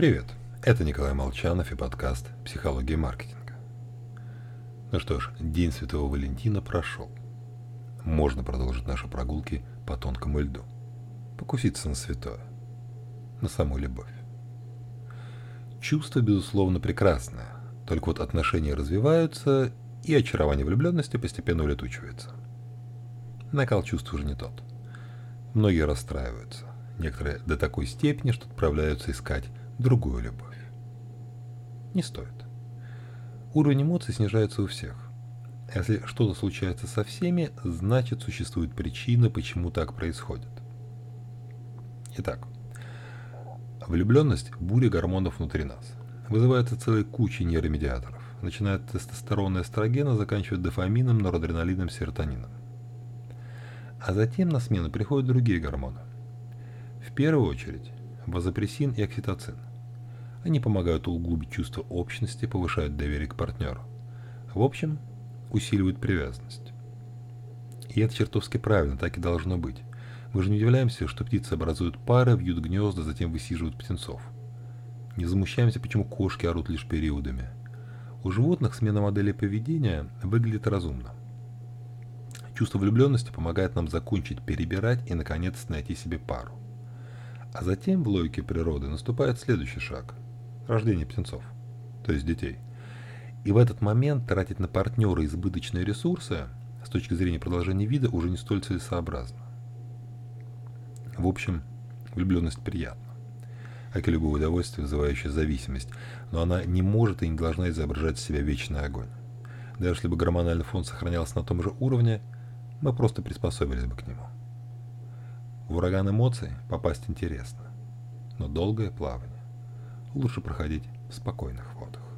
Привет, это Николай Молчанов и подкаст «Психология маркетинга». Ну что ж, День Святого Валентина прошел. Можно продолжить наши прогулки по тонкому льду. Покуситься на святое. На саму любовь. Чувство, безусловно, прекрасное. Только вот отношения развиваются, и очарование влюбленности постепенно улетучивается. Накал чувств уже не тот. Многие расстраиваются. Некоторые до такой степени, что отправляются искать другую любовь. Не стоит. Уровень эмоций снижается у всех. Если что-то случается со всеми, значит существует причина, почему так происходит. Итак, влюбленность – буря гормонов внутри нас. Вызывается целой кучей нейромедиаторов, начиная от тестостерона и эстрогена, заканчивая дофамином, норадреналином, серотонином. А затем на смену приходят другие гормоны. В первую очередь – вазопрессин и окситоцин. Они помогают углубить чувство общности, повышают доверие к партнеру. В общем, усиливают привязанность. И это чертовски правильно, так и должно быть. Мы же не удивляемся, что птицы образуют пары, вьют гнезда, затем высиживают птенцов. Не замущаемся, почему кошки орут лишь периодами. У животных смена модели поведения выглядит разумно. Чувство влюбленности помогает нам закончить перебирать и наконец найти себе пару. А затем в логике природы наступает следующий шаг рождение птенцов, то есть детей. И в этот момент тратить на партнера избыточные ресурсы с точки зрения продолжения вида уже не столь целесообразно. В общем, влюбленность приятна, как и любое удовольствие, вызывающее зависимость, но она не может и не должна изображать из себя вечный огонь. Даже если бы гормональный фон сохранялся на том же уровне, мы просто приспособились бы к нему. В ураган эмоций попасть интересно, но долгое плавание лучше проходить в спокойных водах.